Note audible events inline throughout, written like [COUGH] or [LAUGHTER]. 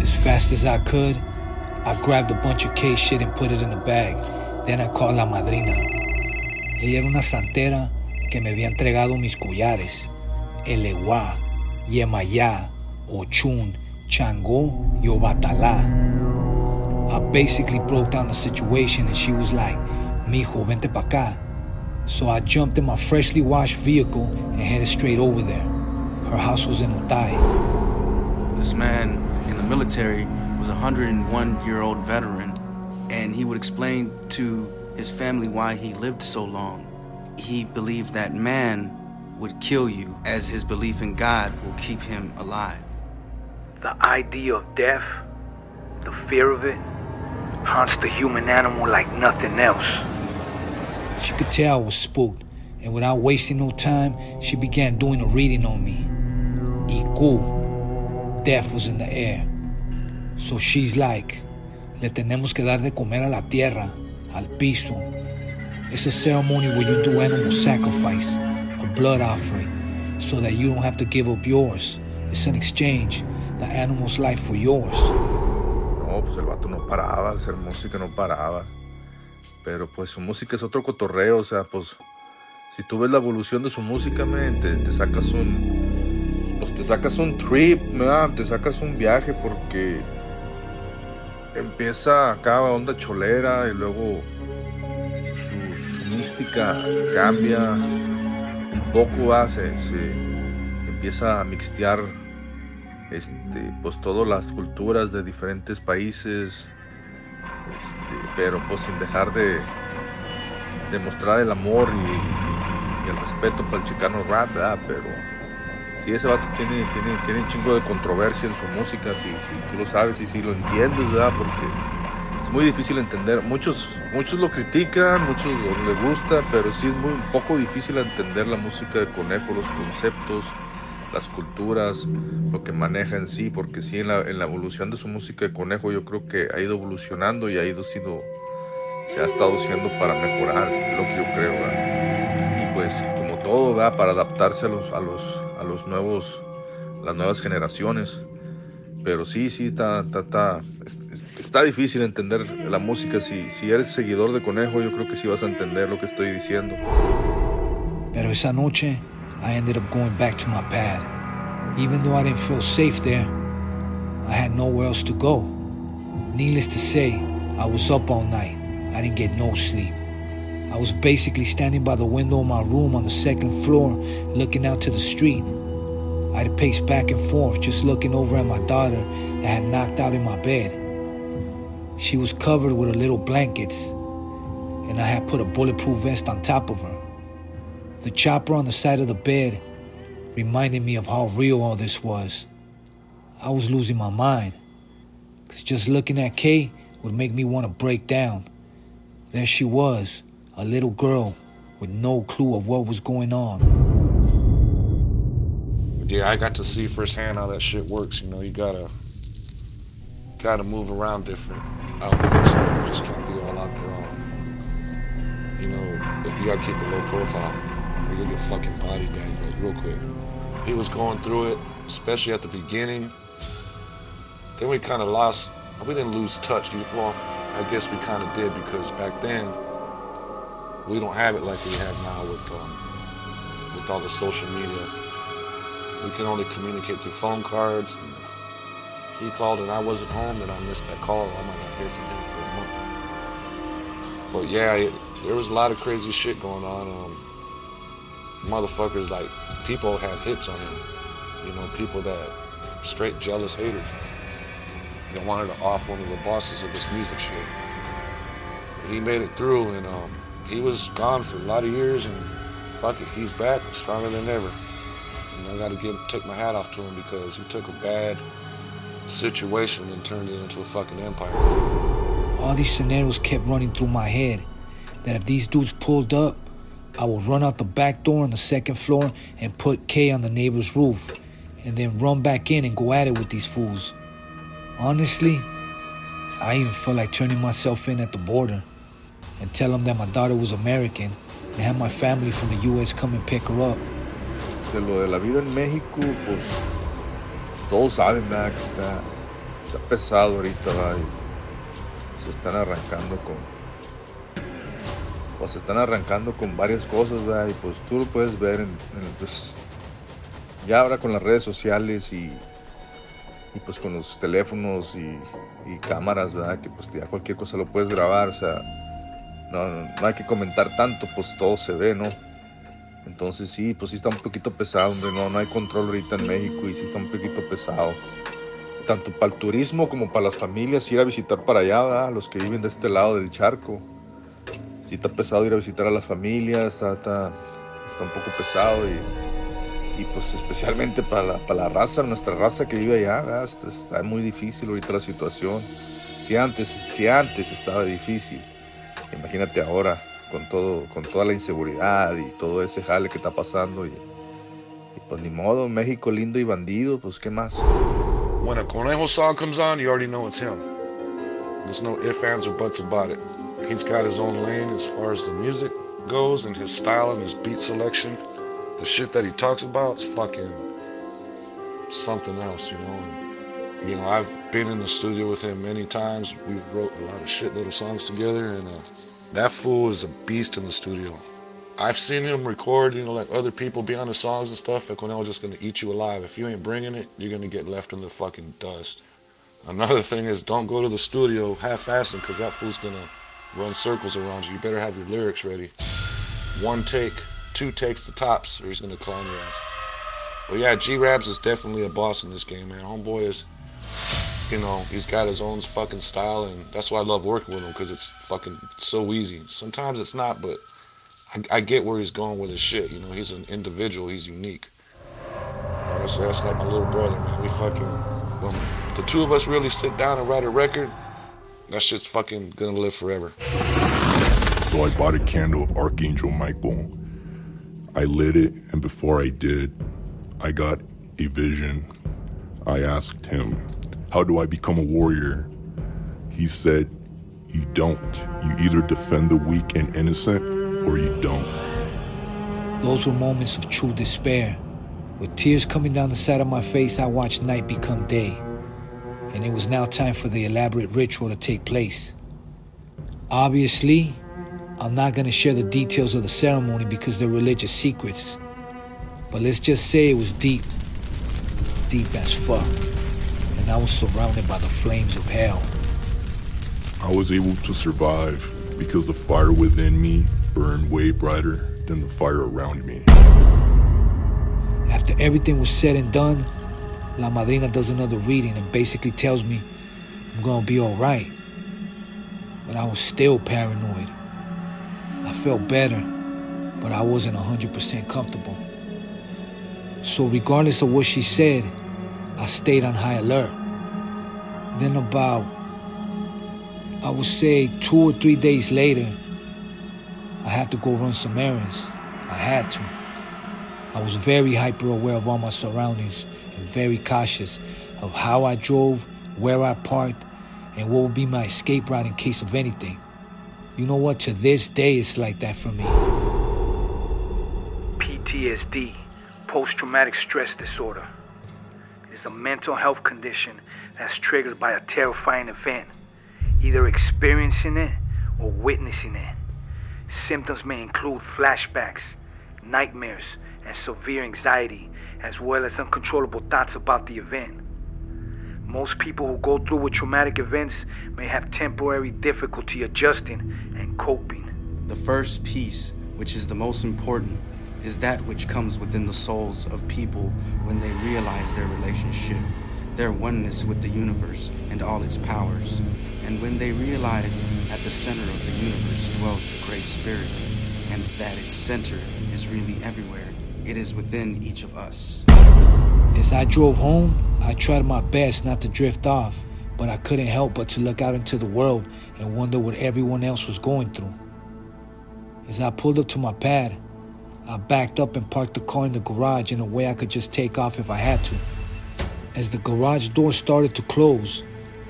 As fast as I could, I grabbed a bunch of K shit and put it in a bag. Then I called la madrina. Ella era una santera que me había entregado mis collares, Elewa, Yemayá, Ochun, Changó y Obatalá. I basically broke down the situation and she was like, Mijo, vente pa' acá. So I jumped in my freshly washed vehicle and headed straight over there. Her house was in Otay. This man in the military was a 101 year old veteran, and he would explain to his family why he lived so long. He believed that man would kill you, as his belief in God will keep him alive. The idea of death, the fear of it, haunts the human animal like nothing else. She could tell I was spooked, and without wasting no time, she began doing a reading on me. Iku, death was in the air. So she's like, le tenemos que dar de comer a la tierra, al piso. It's a ceremony where you do animal sacrifice, a blood offering, so that you don't have to give up yours. It's an exchange, the animal's life for yours. No, pues el vato no paraba, hacer música no paraba. Pero pues su música es otro cotorreo, o sea, pues si tú ves la evolución de su música, man, te, te sacas un. Pues te sacas un trip, te sacas un viaje porque empieza acá onda cholera y luego su, mística cambia un poco, ¿va? se, empieza a mixtear este, pues todas las culturas de diferentes países, este, pero pues sin dejar de, de mostrar el amor y, el respeto para el chicano rap, pero sí ese vato tiene, tiene, tiene un chingo de controversia en su música, si, si tú lo sabes y si lo entiendes, ¿verdad? porque es muy difícil entender, muchos, muchos lo critican, muchos lo- les gusta, pero sí es muy un poco difícil entender la música de Conejo, los conceptos, las culturas, lo que maneja en sí, porque sí en la, en la evolución de su música de Conejo yo creo que ha ido evolucionando y ha ido sido, se ha estado haciendo para mejorar, es lo que yo creo, ¿verdad? Y pues como todo, ¿verdad? Para adaptarse a los, a los, a los nuevos, las nuevas generaciones. Pero sí, sí, está, está, está, es- es- está difícil entender la música. Si, si eres seguidor de Conejo, yo creo que sí vas a entender lo que estoy diciendo. Pero esa noche, I ended up going back to my pad. Even though I didn't feel safe there, I had nowhere else to go. Needless to say, I was up all night. I didn't get no sleep. I was basically standing by the window of my room on the second floor, looking out to the street. I'd pace back and forth, just looking over at my daughter that had knocked out in my bed. She was covered with her little blankets, and I had put a bulletproof vest on top of her. The chopper on the side of the bed reminded me of how real all this was. I was losing my mind. Because just looking at Kay would make me want to break down. There she was, a little girl with no clue of what was going on. Yeah, I got to see firsthand how that shit works. You know, you gotta gotta move around different out there. So you just can't be all out there all. You know, you gotta keep a low profile. Or you'll get fucking body bagged like real quick. He was going through it, especially at the beginning. Then we kind of lost. We didn't lose touch. Well, I guess we kind of did because back then we don't have it like we have now with um, with all the social media. We can only communicate through phone cards. And if he called and I wasn't home, then I missed that call. I might not hear from him for a month. But yeah, it, there was a lot of crazy shit going on. Um, motherfuckers like people had hits on him. You know, people that straight jealous haters. They wanted to off one of the bosses of this music shit. He made it through, and um, he was gone for a lot of years, and fuck it, he's back, stronger than ever. And I got to give take my hat off to him because he took a bad situation and turned it into a fucking empire. All these scenarios kept running through my head. That if these dudes pulled up, I would run out the back door on the second floor and put K on the neighbor's roof, and then run back in and go at it with these fools. Honestly, I even felt like turning myself in at the border and tell them that my daughter was American and have my family from the U.S. come and pick her up. De lo de la vida en México, pues todos saben ¿verdad? que está, está pesado ahorita ¿verdad? y se están arrancando con pues se están arrancando con varias cosas ¿verdad? y pues tú lo puedes ver en, en, pues, ya ahora con las redes sociales y, y pues con los teléfonos y, y, cámaras ¿verdad? que pues ya cualquier cosa lo puedes grabar o sea no, no, hay que comentar tanto pues todo se ve no entonces sí, pues sí está un poquito pesado. No, no hay control ahorita en México y sí está un poquito pesado. Tanto para el turismo como para las familias ir a visitar para allá, los que viven de este lado del charco. Sí está pesado ir a visitar a las familias, está, está, está un poco pesado y, y pues especialmente para la, para la, raza, nuestra raza que vive allá, está, está, muy difícil ahorita la situación. Si antes, si antes estaba difícil, imagínate ahora con todo, con toda la inseguridad y todo ese jale que está pasando y, y pues ni modo, México lindo y bandido, pues qué más. When a Conejo song comes on, you already know it's him. There's no ifs, ands, or buts about it. He's got his own lane as far as the music goes and his style and his beat selection. The shit that he talks about is fucking something else, you know. And, you know, I've been in the studio with him many times. We wrote a lot of shit little songs together, and uh, that fool is a beast in the studio. I've seen him record, you know, like other people be on the songs and stuff, and Cornell's just gonna eat you alive. If you ain't bringing it, you're gonna get left in the fucking dust. Another thing is don't go to the studio half-assing, because that fool's gonna run circles around you. You better have your lyrics ready. One take, two takes the tops, or he's gonna clown your ass. But yeah, G-Rabs is definitely a boss in this game, man. Homeboy is you know, he's got his own fucking style, and that's why I love working with him because it's fucking so easy. Sometimes it's not, but I, I, get where he's going with his shit. You know, he's an individual, he's unique. Like I that's like my little brother, man. We fucking, when the two of us really sit down and write a record, that shit's fucking gonna live forever. So I bought a candle of Archangel Michael. I lit it, and before I did, I got a vision. I asked him, how do I become a warrior? He said, You don't. You either defend the weak and innocent or you don't. Those were moments of true despair. With tears coming down the side of my face, I watched night become day. And it was now time for the elaborate ritual to take place. Obviously, I'm not going to share the details of the ceremony because they're religious secrets. But let's just say it was deep. Deep as fuck and I was surrounded by the flames of hell. I was able to survive because the fire within me burned way brighter than the fire around me. After everything was said and done, La Madrina does another reading and basically tells me I'm gonna be alright. But I was still paranoid. I felt better, but I wasn't 100% comfortable. So, regardless of what she said, I stayed on high alert. Then, about, I would say, two or three days later, I had to go run some errands. I had to. I was very hyper aware of all my surroundings and very cautious of how I drove, where I parked, and what would be my escape route in case of anything. You know what? To this day, it's like that for me. PTSD, post traumatic stress disorder is a mental health condition that's triggered by a terrifying event, either experiencing it or witnessing it. Symptoms may include flashbacks, nightmares, and severe anxiety, as well as uncontrollable thoughts about the event. Most people who go through with traumatic events may have temporary difficulty adjusting and coping. The first piece, which is the most important, is that which comes within the souls of people when they realize their relationship, their oneness with the universe and all its powers, and when they realize at the center of the universe dwells the Great Spirit, and that its center is really everywhere. It is within each of us. As I drove home, I tried my best not to drift off, but I couldn't help but to look out into the world and wonder what everyone else was going through. As I pulled up to my pad, I backed up and parked the car in the garage in a way I could just take off if I had to. As the garage door started to close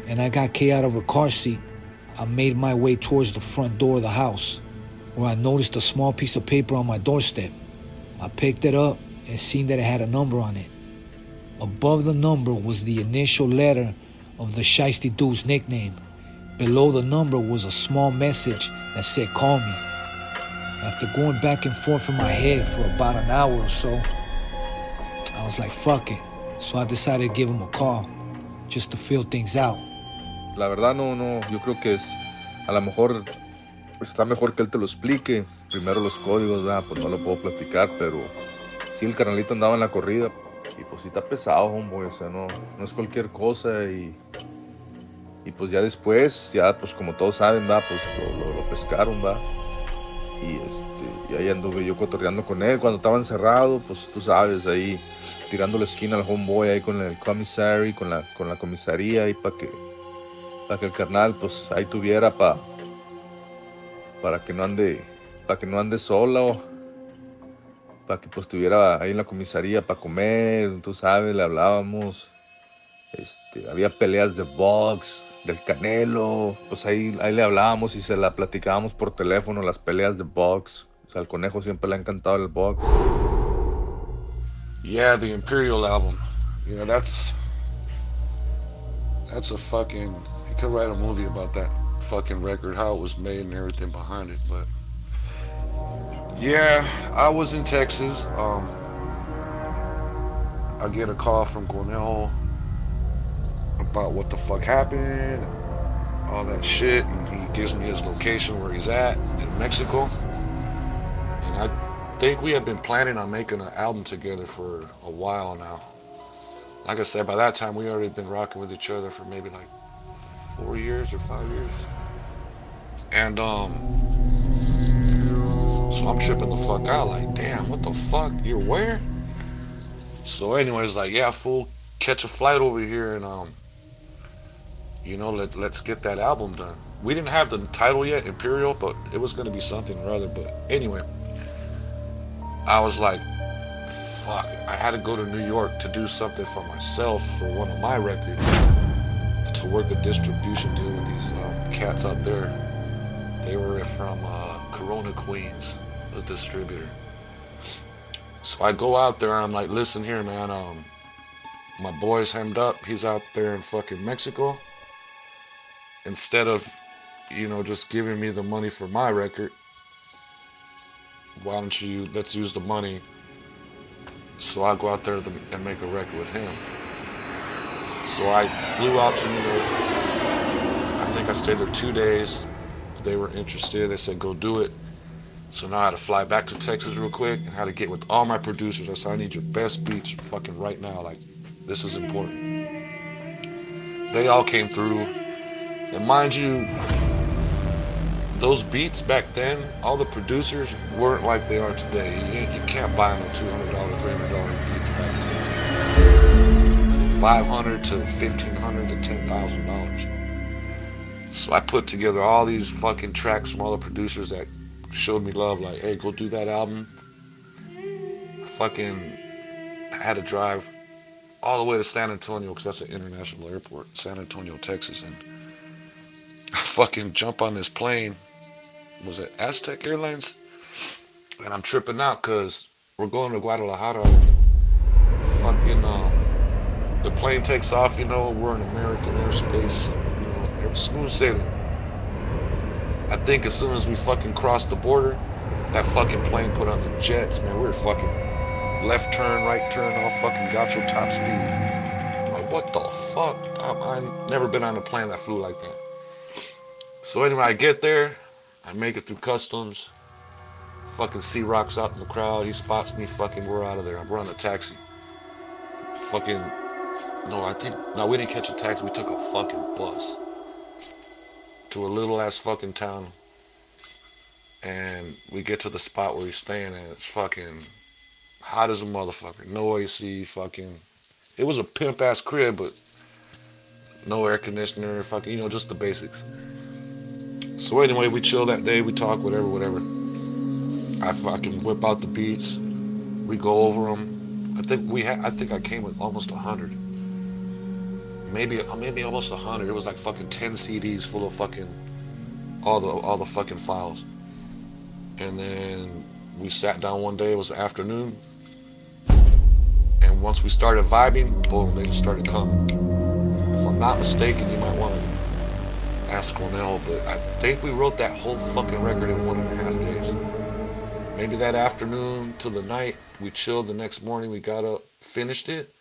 and I got Kay out of her car seat, I made my way towards the front door of the house, where I noticed a small piece of paper on my doorstep. I picked it up and seen that it had a number on it. Above the number was the initial letter of the Shiesty Dude's nickname. Below the number was a small message that said, Call me. After going back and forth in my head for about an hour or so, I was like, fuck it. So I decided to give him a call just to feel things out. La verdad no, no, yo creo que es, a lo mejor está mejor que él te lo explique. Primero los códigos, ¿verdad? pues no lo puedo platicar, pero sí el carnalito andaba en la corrida y pues sí está pesado, hombre, o sea, no, no es cualquier cosa y, y pues ya después, ya pues como todos saben, va, pues lo, lo, lo pescaron, va, y este, ahí anduve yo cotorreando con él. Cuando estaba encerrado, pues tú sabes, ahí tirando la esquina al homeboy ahí con el commissary, con la, con la comisaría ahí para que, para que el carnal pues ahí tuviera para, para que no ande, para que no ande solo, para que pues estuviera ahí en la comisaría para comer, tú sabes, le hablábamos, este, había peleas de box, del canelo, pues ahí, ahí le hablábamos y se la platicábamos por teléfono, las peleas de box, o sea, al conejo siempre le ha encantado el box. Yeah, the Imperial album. You know, that's that's a fucking. You could write a movie about that fucking record, how it was made and everything behind it. But yeah, I was in Texas. Um, I get a call from Cornell about what the fuck happened, all that shit, and he gives me his location where he's at in Mexico. And I think we had been planning on making an album together for a while now. Like I said, by that time we already been rocking with each other for maybe like four years or five years. And um so I'm tripping the fuck out, like, damn, what the fuck? You're where? So anyways, like, yeah, fool, catch a flight over here and um you know, let let's get that album done. We didn't have the title yet, Imperial, but it was gonna be something or other. But anyway, I was like, fuck, I had to go to New York to do something for myself for one of my records, to work a distribution deal with these um, cats out there. They were from uh, Corona Queens, the distributor. So I go out there and I'm like, listen here, man, um, my boy's hemmed up. He's out there in fucking Mexico. Instead of, you know, just giving me the money for my record, why don't you let's use the money so I go out there and make a record with him. So I flew out to New York. I think I stayed there two days. They were interested. They said, go do it. So now I had to fly back to Texas real quick and had to get with all my producers. I said, I need your best beats fucking right now. Like, this is important. They all came through. And mind you, those beats back then, all the producers weren't like they are today. You, you can't buy them $200, $300 beats back then. 500 to 1500 to $10,000. So I put together all these fucking tracks from all the producers that showed me love, like, hey, go do that album. Fucking had to drive all the way to San Antonio, because that's an international airport, San Antonio, Texas. And I [LAUGHS] fucking jump on this plane. Was it Aztec Airlines? And I'm tripping out because we're going to Guadalajara. Fucking, um, the plane takes off, you know, we're in American airspace, you know, smooth sailing. I think as soon as we fucking crossed the border, that fucking plane put on the jets, man. We were fucking left turn, right turn, all fucking got your top speed. Like, what the fuck? I've never been on a plane that flew like that. So anyway, I get there, I make it through customs. Fucking C Rock's out in the crowd. He spots me. Fucking, we're out of there. We're on a taxi. Fucking, no, I think, no, we didn't catch a taxi. We took a fucking bus to a little ass fucking town. And we get to the spot where he's staying and it's fucking hot as a motherfucker. No AC, fucking. It was a pimp ass crib, but no air conditioner, fucking, you know, just the basics. So anyway, we chill that day, we talk, whatever, whatever. I fucking whip out the beats, we go over them. I think we had, I think I came with almost a hundred, maybe, uh, maybe almost a hundred. It was like fucking ten CDs full of fucking all the all the fucking files. And then we sat down one day. It was afternoon, and once we started vibing, boom, they just started coming. If I'm not mistaken, you ask Cornell, but I think we wrote that whole fucking record in one and a half days. Maybe that afternoon to the night, we chilled. The next morning, we got up, finished it.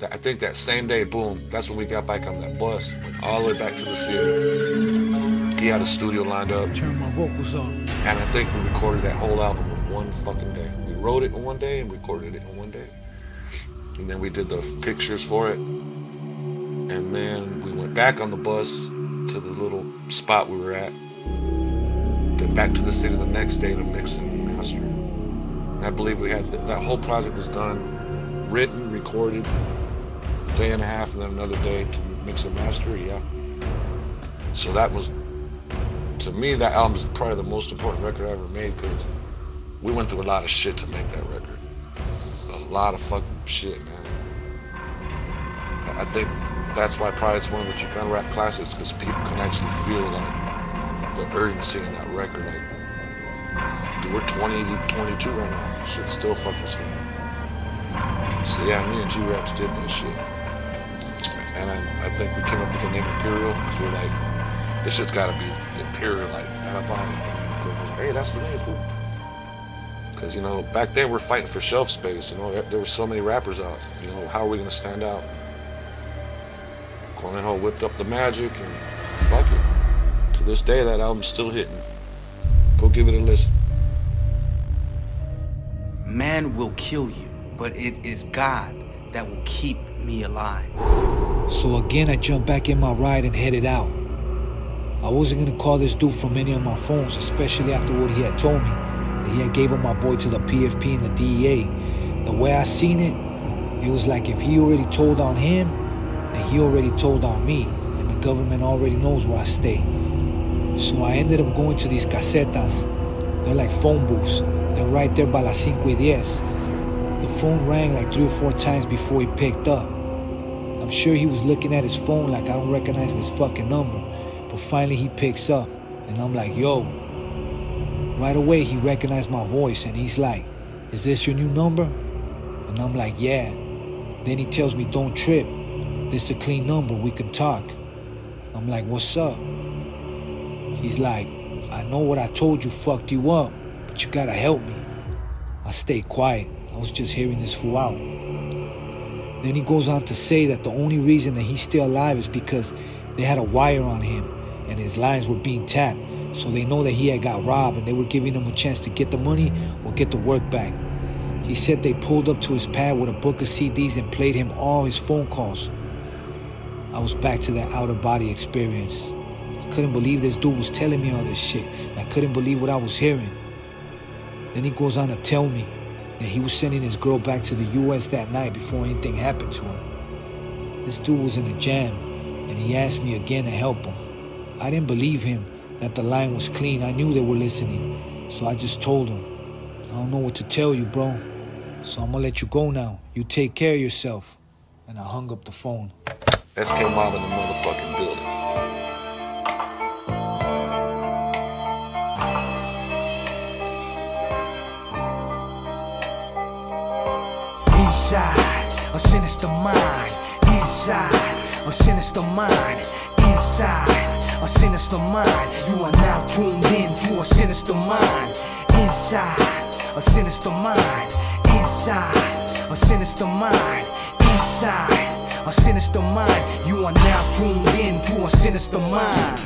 I think that same day, boom, that's when we got back on that bus, went all the way back to the city. He had a studio lined up. Turn my vocals up. And I think we recorded that whole album in one fucking day. We wrote it in one day and recorded it in one day. And then we did the pictures for it. And then we went back on the bus the little spot we were at. Get back to the city the next day to mix and master. And I believe we had th- that whole project was done, written, recorded, a day and a half, and then another day to mix and master. Yeah. So that was, to me, that album is probably the most important record I ever made because we went through a lot of shit to make that record. A lot of fucking shit, man. I think that's why it's one of the Chicano rap classics because people can actually feel like the urgency in that record. Like, dude, we're 20, 22 right now. Shit's still fucking sweet. So yeah, me and G-Raps did this shit. And I, I think we came up with the name Imperial we're like, this shit's gotta be Imperial, like Alabama. Hey, that's the name, fool. Because, you know, back then we're fighting for shelf space. You know, there were so many rappers out. You know, how are we gonna stand out? Cornell whipped up the magic and fuck it. To this day, that album's still hitting. Go give it a listen. Man will kill you, but it is God that will keep me alive. So again, I jumped back in my ride and headed out. I wasn't gonna call this dude from any of my phones, especially after what he had told me. That he had gave up my boy to the PFP and the DEA. The way I seen it, it was like if he already told on him, then he already told on me, and the government already knows where I stay. So I ended up going to these casetas. They're like phone booths. They're right there by La Cinco y Diez. The phone rang like three or four times before he picked up. I'm sure he was looking at his phone like I don't recognize this fucking number. But finally he picks up, and I'm like, yo. Right away he recognized my voice, and he's like, is this your new number? And I'm like, yeah. Then he tells me, don't trip. This is a clean number, we can talk. I'm like, what's up? He's like, I know what I told you fucked you up, but you gotta help me. I stayed quiet. I was just hearing this fool out. Then he goes on to say that the only reason that he's still alive is because they had a wire on him and his lines were being tapped. So they know that he had got robbed and they were giving him a chance to get the money or get the work back. He said they pulled up to his pad with a book of CDs and played him all his phone calls. I was back to that outer body experience. I couldn't believe this dude was telling me all this shit. I couldn't believe what I was hearing. Then he goes on to tell me that he was sending his girl back to the US that night before anything happened to him. This dude was in a jam, and he asked me again to help him. I didn't believe him that the line was clean. I knew they were listening, so I just told him, I don't know what to tell you, bro. So I'm gonna let you go now. You take care of yourself. And I hung up the phone. SK Mob in the motherfucking building. Inside, a sinister mind. Inside, a sinister mind. Inside, a sinister mind. You are now tuned in to a sinister mind. Inside, a sinister mind. Inside, a sinister mind. Inside, a sinister mind. You are now tuned in to a sinister mind.